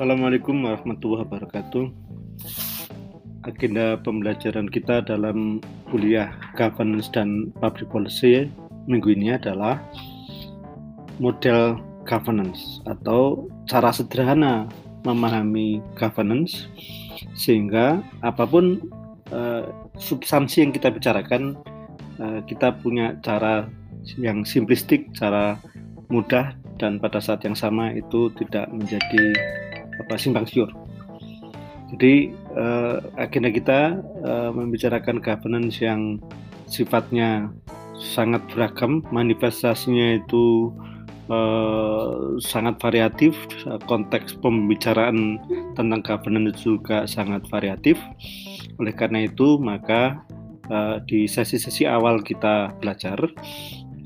Assalamualaikum warahmatullahi wabarakatuh. Agenda pembelajaran kita dalam kuliah Governance dan Public Policy minggu ini adalah model governance atau cara sederhana memahami governance sehingga apa pun uh, substansi yang kita bicarakan uh, kita punya cara yang simplistik, cara mudah dan pada saat yang sama itu tidak menjadi apa simpang siur. Jadi uh, agenda kita uh, membicarakan governance yang sifatnya sangat beragam, manifestasinya itu uh, sangat variatif, konteks pembicaraan tentang governance juga sangat variatif. Oleh karena itu, maka uh, di sesi-sesi awal kita belajar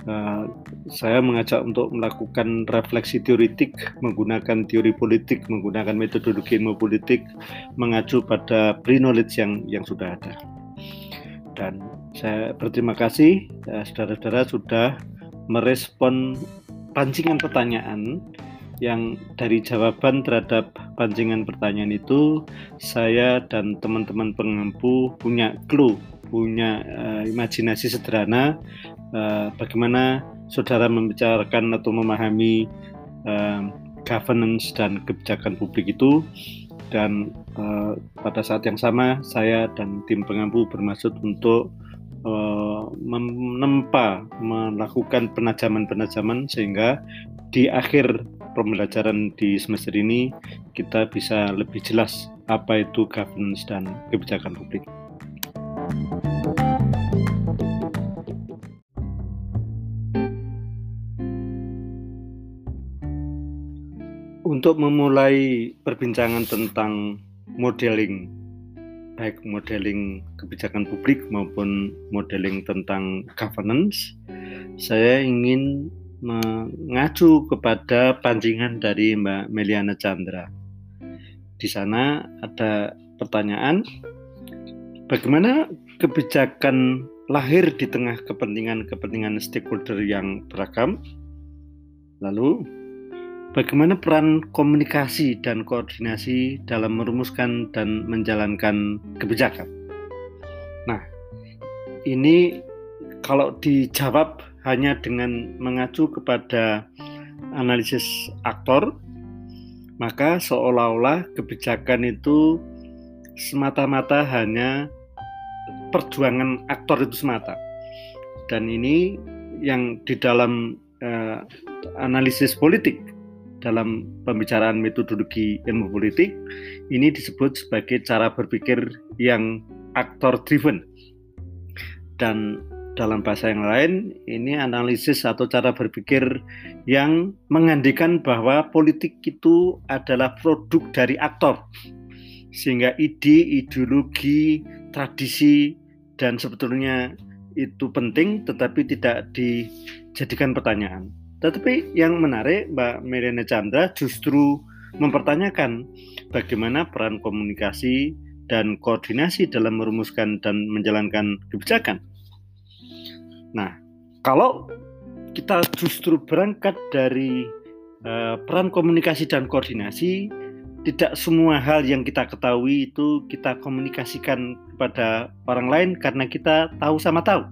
Uh, saya mengajak untuk melakukan refleksi teoritik menggunakan teori politik, menggunakan metodologi ilmu politik, mengacu pada pre-knowledge yang yang sudah ada. Dan saya berterima kasih eh, saudara-saudara sudah merespon pancingan pertanyaan yang dari jawaban terhadap pancingan pertanyaan itu saya dan teman-teman pengampu punya clue, punya uh, imajinasi sederhana uh, bagaimana saudara membicarakan atau memahami uh, governance dan kebijakan publik itu dan uh, pada saat yang sama saya dan tim pengampu bermaksud untuk menempa melakukan penajaman-penajaman sehingga di akhir pembelajaran di semester ini kita bisa lebih jelas apa itu governance dan kebijakan publik. Untuk memulai perbincangan tentang modeling, baik modeling kebijakan publik maupun modeling tentang governance, saya ingin mengacu kepada pancingan dari Mbak Meliana Chandra. Di sana ada pertanyaan, bagaimana kebijakan lahir di tengah kepentingan-kepentingan stakeholder yang beragam? Lalu, Bagaimana peran komunikasi dan koordinasi dalam merumuskan dan menjalankan kebijakan? Nah, ini kalau dijawab hanya dengan mengacu kepada analisis aktor, maka seolah-olah kebijakan itu semata-mata hanya perjuangan aktor itu semata. Dan ini yang di dalam uh, analisis politik dalam pembicaraan metodologi ilmu politik ini disebut sebagai cara berpikir yang aktor driven dan dalam bahasa yang lain ini analisis atau cara berpikir yang mengandikan bahwa politik itu adalah produk dari aktor sehingga ide, ideologi, tradisi dan sebetulnya itu penting tetapi tidak dijadikan pertanyaan. Tetapi yang menarik Mbak Meriana Chandra justru mempertanyakan bagaimana peran komunikasi dan koordinasi dalam merumuskan dan menjalankan kebijakan. Nah, kalau kita justru berangkat dari uh, peran komunikasi dan koordinasi, tidak semua hal yang kita ketahui itu kita komunikasikan kepada orang lain karena kita tahu sama tahu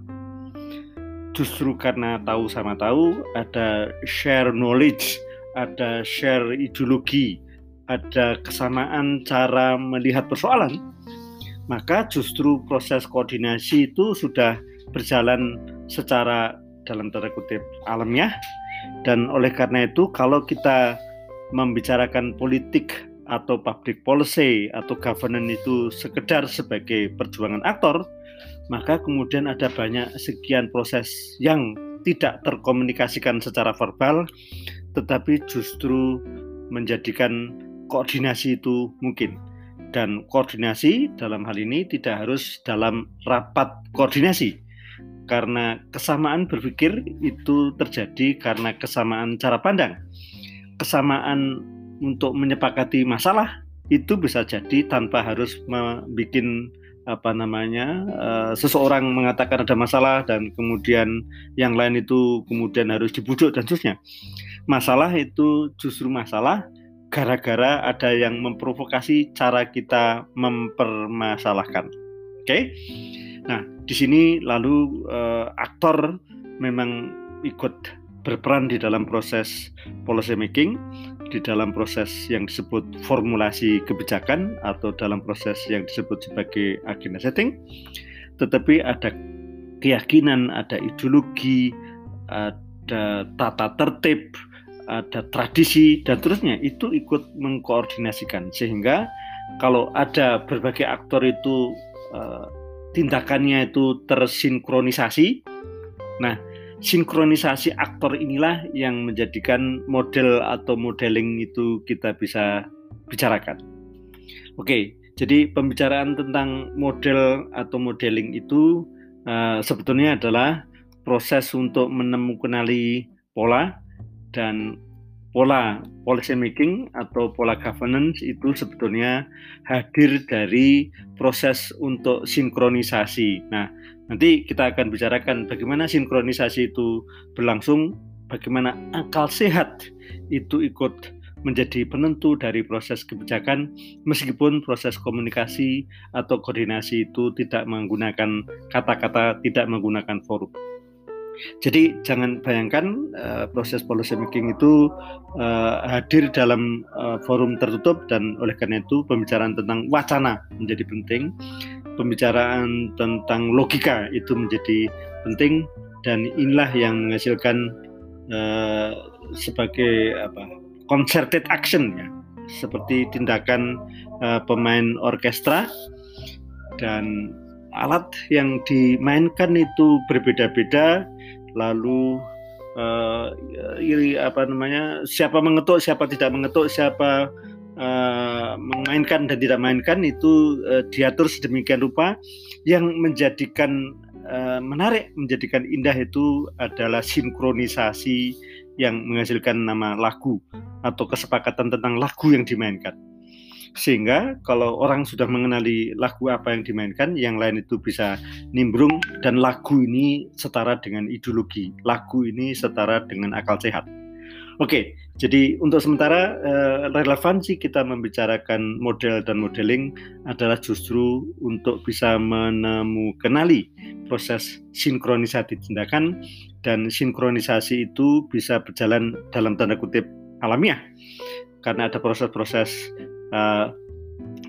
justru karena tahu sama tahu ada share knowledge, ada share ideologi, ada kesamaan cara melihat persoalan, maka justru proses koordinasi itu sudah berjalan secara dalam tanda kutip alamiah. Dan oleh karena itu kalau kita membicarakan politik atau public policy atau governance itu sekedar sebagai perjuangan aktor maka kemudian ada banyak sekian proses yang tidak terkomunikasikan secara verbal, tetapi justru menjadikan koordinasi itu mungkin. Dan koordinasi dalam hal ini tidak harus dalam rapat koordinasi, karena kesamaan berpikir itu terjadi karena kesamaan cara pandang. Kesamaan untuk menyepakati masalah itu bisa jadi tanpa harus membuat apa namanya uh, seseorang mengatakan ada masalah dan kemudian yang lain itu kemudian harus dibujuk dan seterusnya. Masalah itu justru masalah gara-gara ada yang memprovokasi cara kita mempermasalahkan. Oke. Okay? Nah, di sini lalu uh, aktor memang ikut berperan di dalam proses policy making, di dalam proses yang disebut formulasi kebijakan atau dalam proses yang disebut sebagai agenda setting. Tetapi ada keyakinan, ada ideologi, ada tata tertib, ada tradisi dan terusnya itu ikut mengkoordinasikan sehingga kalau ada berbagai aktor itu uh, tindakannya itu tersinkronisasi nah sinkronisasi aktor inilah yang menjadikan model atau modeling itu kita bisa bicarakan oke jadi pembicaraan tentang model atau modeling itu uh, sebetulnya adalah proses untuk menemukan pola dan pola policy making atau pola governance itu sebetulnya hadir dari proses untuk sinkronisasi. Nah, nanti kita akan bicarakan bagaimana sinkronisasi itu berlangsung, bagaimana akal sehat itu ikut menjadi penentu dari proses kebijakan meskipun proses komunikasi atau koordinasi itu tidak menggunakan kata-kata, tidak menggunakan forum. Jadi jangan bayangkan uh, proses policy making itu uh, hadir dalam uh, forum tertutup dan oleh karena itu pembicaraan tentang wacana menjadi penting, pembicaraan tentang logika itu menjadi penting dan inilah yang menghasilkan uh, sebagai apa concerted action ya. Seperti tindakan uh, pemain orkestra dan alat yang dimainkan itu berbeda-beda lalu uh, iri apa namanya siapa mengetuk siapa tidak mengetuk siapa uh, memainkan dan tidak mainkan itu uh, diatur sedemikian rupa yang menjadikan uh, menarik menjadikan indah itu adalah sinkronisasi yang menghasilkan nama lagu atau kesepakatan tentang lagu yang dimainkan sehingga kalau orang sudah mengenali lagu apa yang dimainkan, yang lain itu bisa nimbrung dan lagu ini setara dengan ideologi, lagu ini setara dengan akal sehat. Oke, jadi untuk sementara eh, relevansi kita membicarakan model dan modeling adalah justru untuk bisa menemukanali proses sinkronisasi tindakan dan sinkronisasi itu bisa berjalan dalam tanda kutip alamiah karena ada proses-proses uh,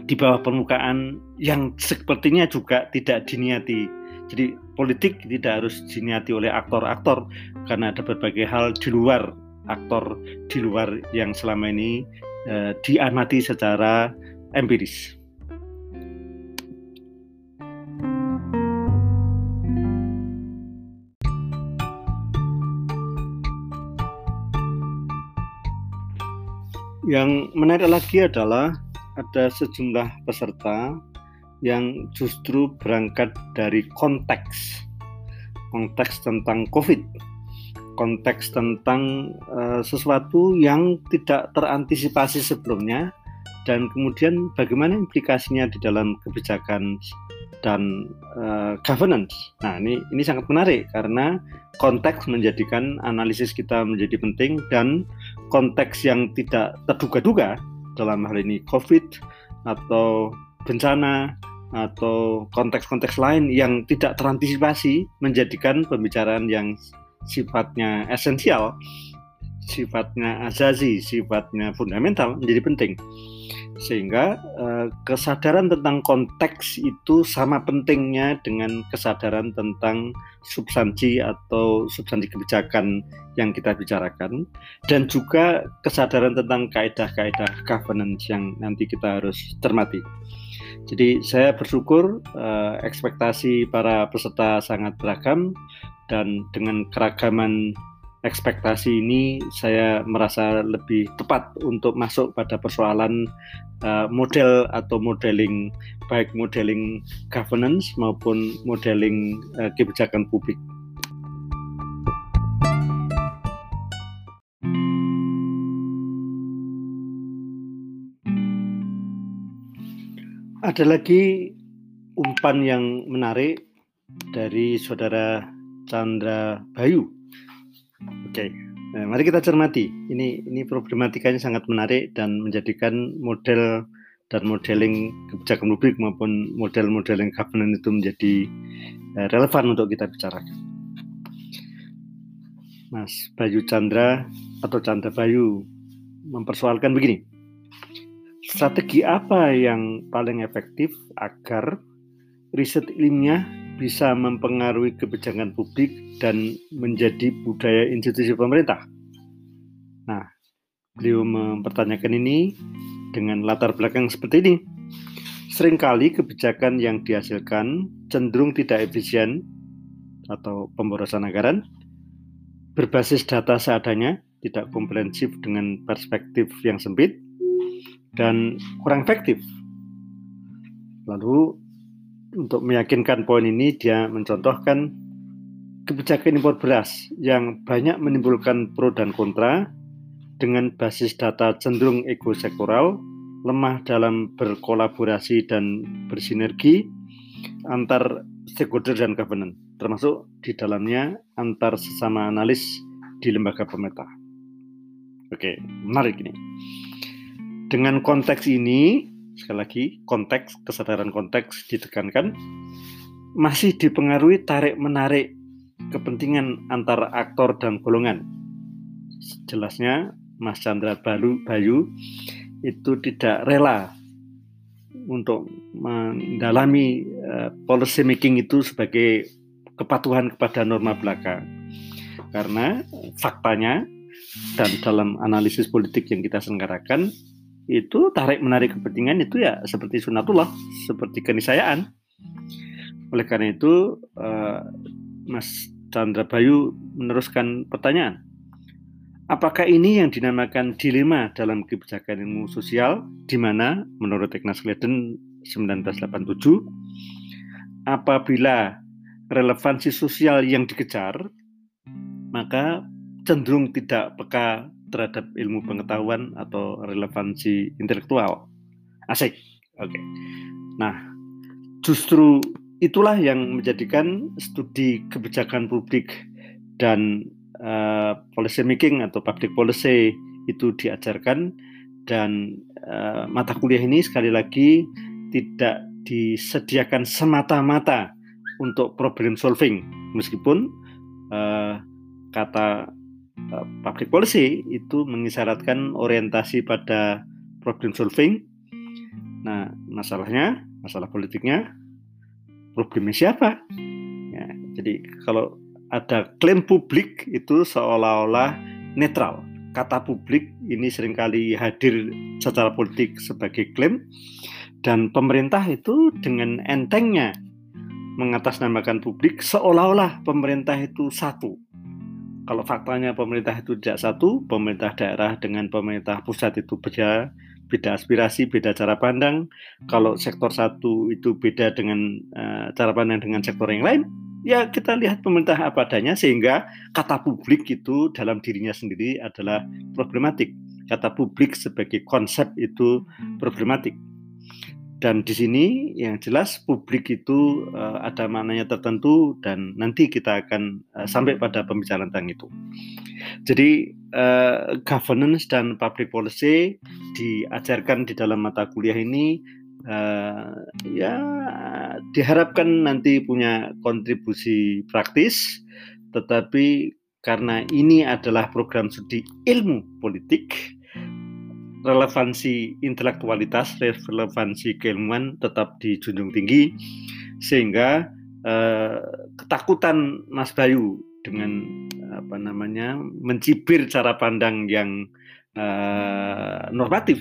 di bawah permukaan yang sepertinya juga tidak diniati. Jadi politik tidak harus diniati oleh aktor-aktor karena ada berbagai hal di luar aktor di luar yang selama ini uh, diamati secara empiris. Yang menarik lagi adalah ada sejumlah peserta yang justru berangkat dari konteks konteks tentang COVID, konteks tentang uh, sesuatu yang tidak terantisipasi sebelumnya dan kemudian bagaimana implikasinya di dalam kebijakan dan uh, governance. Nah, ini ini sangat menarik karena konteks menjadikan analisis kita menjadi penting dan konteks yang tidak terduga-duga dalam hal ini COVID atau bencana atau konteks-konteks lain yang tidak terantisipasi menjadikan pembicaraan yang sifatnya esensial, sifatnya azazi, sifatnya fundamental menjadi penting sehingga uh, kesadaran tentang konteks itu sama pentingnya dengan kesadaran tentang substansi atau substansi kebijakan yang kita bicarakan dan juga kesadaran tentang kaedah-kaedah governance yang nanti kita harus cermati. Jadi saya bersyukur uh, ekspektasi para peserta sangat beragam dan dengan keragaman ekspektasi ini saya merasa lebih tepat untuk masuk pada persoalan uh, model atau modeling baik modeling governance maupun modeling uh, kebijakan publik. Ada lagi umpan yang menarik dari saudara Chandra Bayu Oke, Nah, mari kita cermati. Ini ini problematikanya sangat menarik dan menjadikan model dan modeling kebijakan publik maupun model-modeling governance itu menjadi eh, relevan untuk kita bicarakan. Mas Bayu Chandra atau Chandra Bayu mempersoalkan begini. Strategi apa yang paling efektif agar riset ilmiah bisa mempengaruhi kebijakan publik dan menjadi budaya institusi pemerintah. Nah, beliau mempertanyakan ini dengan latar belakang seperti ini. Seringkali kebijakan yang dihasilkan cenderung tidak efisien atau pemborosan anggaran, berbasis data seadanya, tidak komprehensif dengan perspektif yang sempit, dan kurang efektif. Lalu untuk meyakinkan poin ini dia mencontohkan kebijakan impor beras yang banyak menimbulkan pro dan kontra dengan basis data cenderung ekosektoral, lemah dalam berkolaborasi dan bersinergi antar stakeholder dan governance, termasuk di dalamnya antar sesama analis di lembaga pemerintah. Oke, menarik ini. Dengan konteks ini, sekali lagi konteks kesadaran konteks ditekankan masih dipengaruhi tarik menarik kepentingan antara aktor dan golongan. Jelasnya Mas Chandra Balu Bayu itu tidak rela untuk mendalami uh, policy making itu sebagai kepatuhan kepada norma belaka. Karena faktanya dan dalam analisis politik yang kita selenggarakan itu tarik menarik kepentingan itu ya seperti sunatullah, seperti kenisayaan. Oleh karena itu, uh, Mas Chandra Bayu meneruskan pertanyaan. Apakah ini yang dinamakan dilema dalam kebijakan ilmu sosial, di mana menurut Ignaz Gledden 1987, apabila relevansi sosial yang dikejar, maka cenderung tidak peka terhadap ilmu pengetahuan atau relevansi intelektual. Asik. Oke. Okay. Nah, justru itulah yang menjadikan studi kebijakan publik dan uh, policy making atau public policy itu diajarkan dan uh, mata kuliah ini sekali lagi tidak disediakan semata-mata untuk problem solving meskipun uh, kata public policy itu mengisyaratkan orientasi pada problem solving. Nah, masalahnya, masalah politiknya, problemnya siapa? Ya, jadi kalau ada klaim publik itu seolah-olah netral. Kata publik ini sering kali hadir secara politik sebagai klaim dan pemerintah itu dengan entengnya mengatasnamakan publik seolah-olah pemerintah itu satu kalau faktanya pemerintah itu tidak satu, pemerintah daerah dengan pemerintah pusat itu beda, beda aspirasi, beda cara pandang. Kalau sektor satu itu beda dengan uh, cara pandang dengan sektor yang lain, ya kita lihat pemerintah apa adanya sehingga kata publik itu dalam dirinya sendiri adalah problematik. Kata publik sebagai konsep itu problematik. Dan di sini yang jelas publik itu uh, ada maknanya tertentu dan nanti kita akan uh, sampai pada pembicaraan tentang itu. Jadi uh, governance dan public policy diajarkan di dalam mata kuliah ini uh, ya diharapkan nanti punya kontribusi praktis, tetapi karena ini adalah program studi ilmu politik, relevansi intelektualitas, relevansi keilmuan tetap dijunjung tinggi sehingga eh, ketakutan Mas Bayu dengan apa namanya mencibir cara pandang yang eh, normatif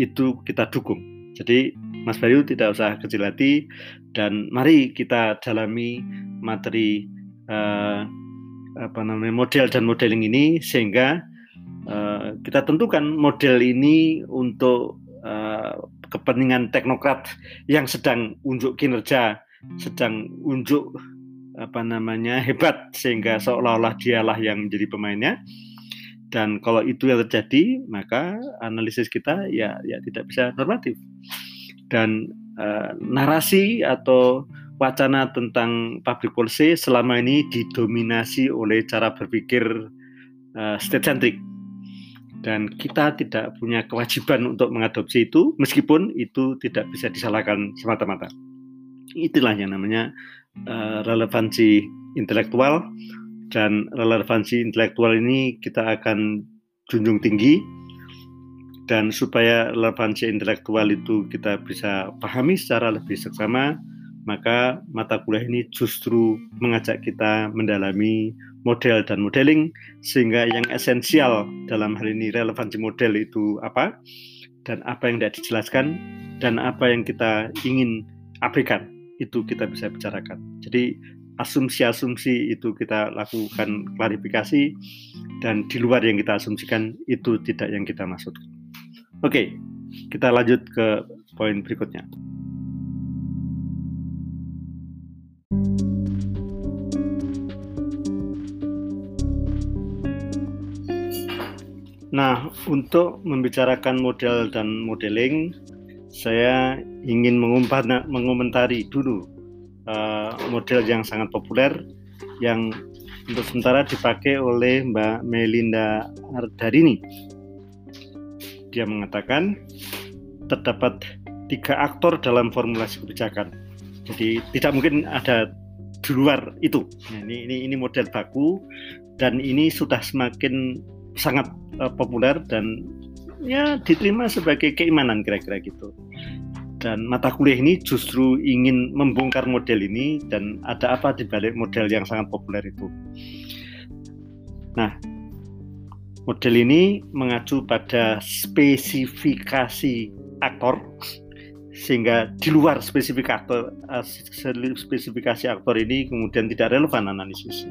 itu kita dukung. Jadi Mas Bayu tidak usah kecil hati dan mari kita dalami materi eh, apa namanya model dan modeling ini sehingga Eh, kita tentukan model ini untuk uh, kepentingan teknokrat yang sedang unjuk kinerja, sedang unjuk apa namanya hebat sehingga seolah-olah dialah yang menjadi pemainnya. Dan kalau itu yang terjadi, maka analisis kita ya ya tidak bisa normatif. Dan uh, narasi atau wacana tentang public policy selama ini didominasi oleh cara berpikir uh, state centric dan kita tidak punya kewajiban untuk mengadopsi itu meskipun itu tidak bisa disalahkan semata-mata. Itulah yang namanya uh, relevansi intelektual. Dan relevansi intelektual ini kita akan junjung tinggi. Dan supaya relevansi intelektual itu kita bisa pahami secara lebih seksama maka mata kuliah ini justru mengajak kita mendalami model dan modeling sehingga yang esensial dalam hal ini relevansi model itu apa dan apa yang tidak dijelaskan dan apa yang kita ingin abaikan itu kita bisa bicarakan. Jadi asumsi-asumsi itu kita lakukan klarifikasi dan di luar yang kita asumsikan itu tidak yang kita maksudkan. Oke, kita lanjut ke poin berikutnya. Nah, untuk membicarakan model dan modeling, saya ingin mengomentari dulu uh, model yang sangat populer yang untuk sementara dipakai oleh Mbak Melinda Ardarini. Dia mengatakan terdapat tiga aktor dalam formulasi kebijakan. Jadi tidak mungkin ada di luar itu. Nah, ini, ini ini model baku dan ini sudah semakin sangat uh, populer dan ya diterima sebagai keimanan kira-kira gitu. Dan mata kuliah ini justru ingin membongkar model ini dan ada apa di balik model yang sangat populer itu. Nah, model ini mengacu pada spesifikasi aktor sehingga di luar spesifikasi spesifikasi aktor ini kemudian tidak relevan analisisnya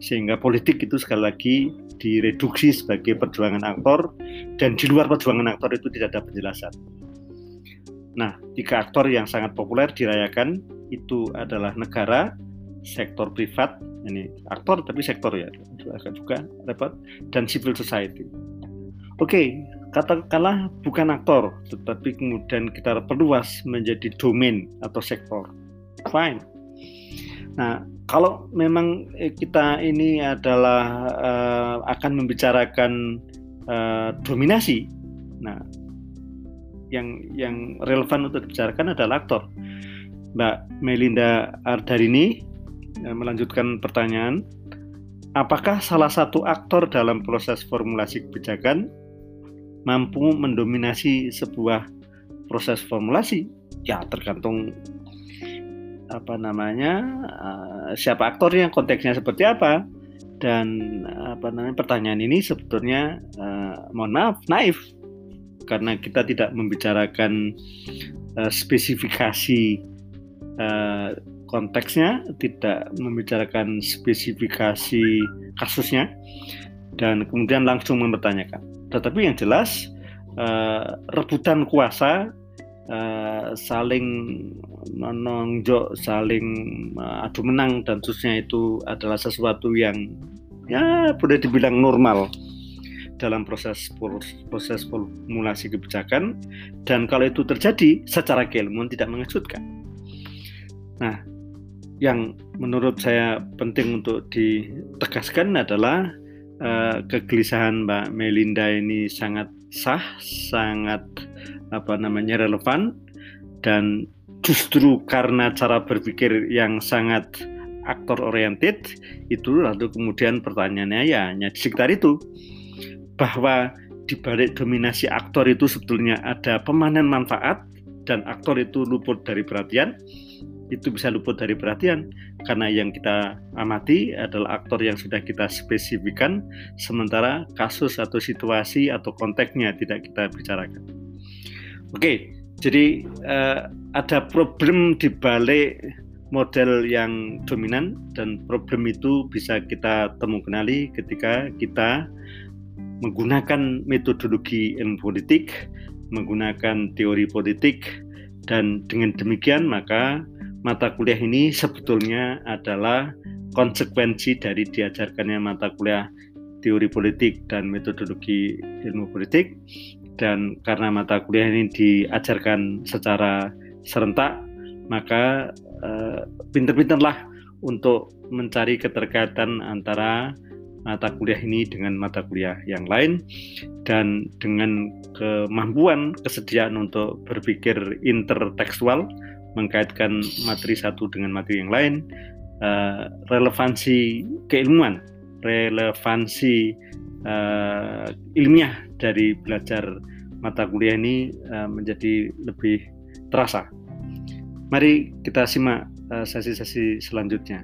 sehingga politik itu sekali lagi direduksi sebagai perjuangan aktor dan di luar perjuangan aktor itu tidak ada penjelasan. Nah, tiga aktor yang sangat populer dirayakan itu adalah negara, sektor privat, ini aktor tapi sektor ya, agak juga repot, dan civil society. Oke, katakanlah bukan aktor, tetapi kemudian kita perluas menjadi domain atau sektor. Fine. Nah, kalau memang eh, kita ini adalah uh, akan membicarakan uh, dominasi, nah yang yang relevan untuk dibicarakan adalah aktor. Mbak Melinda Ardarini melanjutkan pertanyaan, apakah salah satu aktor dalam proses formulasi kebijakan mampu mendominasi sebuah proses formulasi? Ya tergantung apa namanya uh, siapa aktornya konteksnya seperti apa dan apa namanya pertanyaan ini sebetulnya uh, mohon maaf naif. Karena kita tidak membicarakan uh, spesifikasi uh, konteksnya tidak membicarakan spesifikasi kasusnya dan kemudian langsung mempertanyakan. Tetapi yang jelas uh, rebutan kuasa uh, saling menonjok, saling uh, adu menang dan seterusnya itu adalah sesuatu yang ya boleh dibilang normal dalam proses proses formulasi kebijakan dan kalau itu terjadi secara keilmuan tidak mengejutkan. Nah, yang menurut saya penting untuk ditegaskan adalah uh, kegelisahan Mbak Melinda ini sangat sah, sangat apa namanya relevan. Dan justru karena cara berpikir yang sangat aktor oriented itu lalu kemudian pertanyaannya ya hanya di sekitar itu. Bahwa di balik dominasi aktor itu sebetulnya ada pemanen manfaat dan aktor itu luput dari perhatian itu bisa luput dari perhatian. Karena yang kita amati adalah aktor yang sudah kita spesifikkan sementara kasus atau situasi atau konteksnya tidak kita bicarakan. Oke, jadi uh, ada problem di balik model yang dominan dan problem itu bisa kita temu kenali ketika kita menggunakan metodologi ilmu politik, menggunakan teori politik dan dengan demikian maka mata kuliah ini sebetulnya adalah konsekuensi dari diajarkannya mata kuliah teori politik dan metodologi ilmu politik dan karena mata kuliah ini diajarkan secara serentak maka uh, pinter-pinterlah untuk mencari keterkaitan antara mata kuliah ini dengan mata kuliah yang lain dan dengan kemampuan kesediaan untuk berpikir intertekstual mengkaitkan materi satu dengan materi yang lain uh, relevansi keilmuan relevansi uh, ilmiah dari belajar mata kuliah ini uh, menjadi lebih terasa. Mari kita simak sesi-sesi selanjutnya.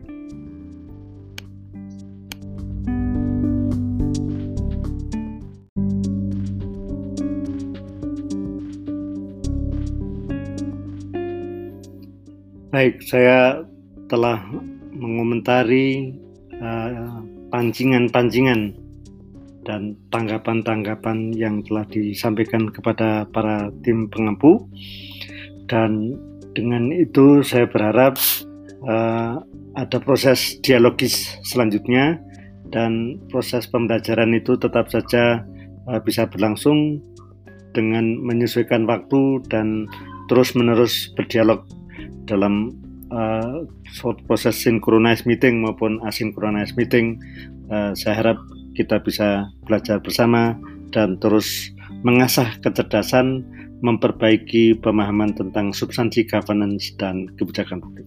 Baik, saya telah mengomentari uh, pancingan-pancingan dan tanggapan-tanggapan yang telah disampaikan kepada para tim pengampu. Dan dengan itu saya berharap uh, ada proses dialogis selanjutnya dan proses pembelajaran itu tetap saja uh, bisa berlangsung dengan menyesuaikan waktu dan terus-menerus berdialog dalam uh, proses synchronized meeting maupun asynchronized meeting. Uh, saya harap kita bisa belajar bersama dan terus mengasah kecerdasan memperbaiki pemahaman tentang substansi governance dan kebijakan publik.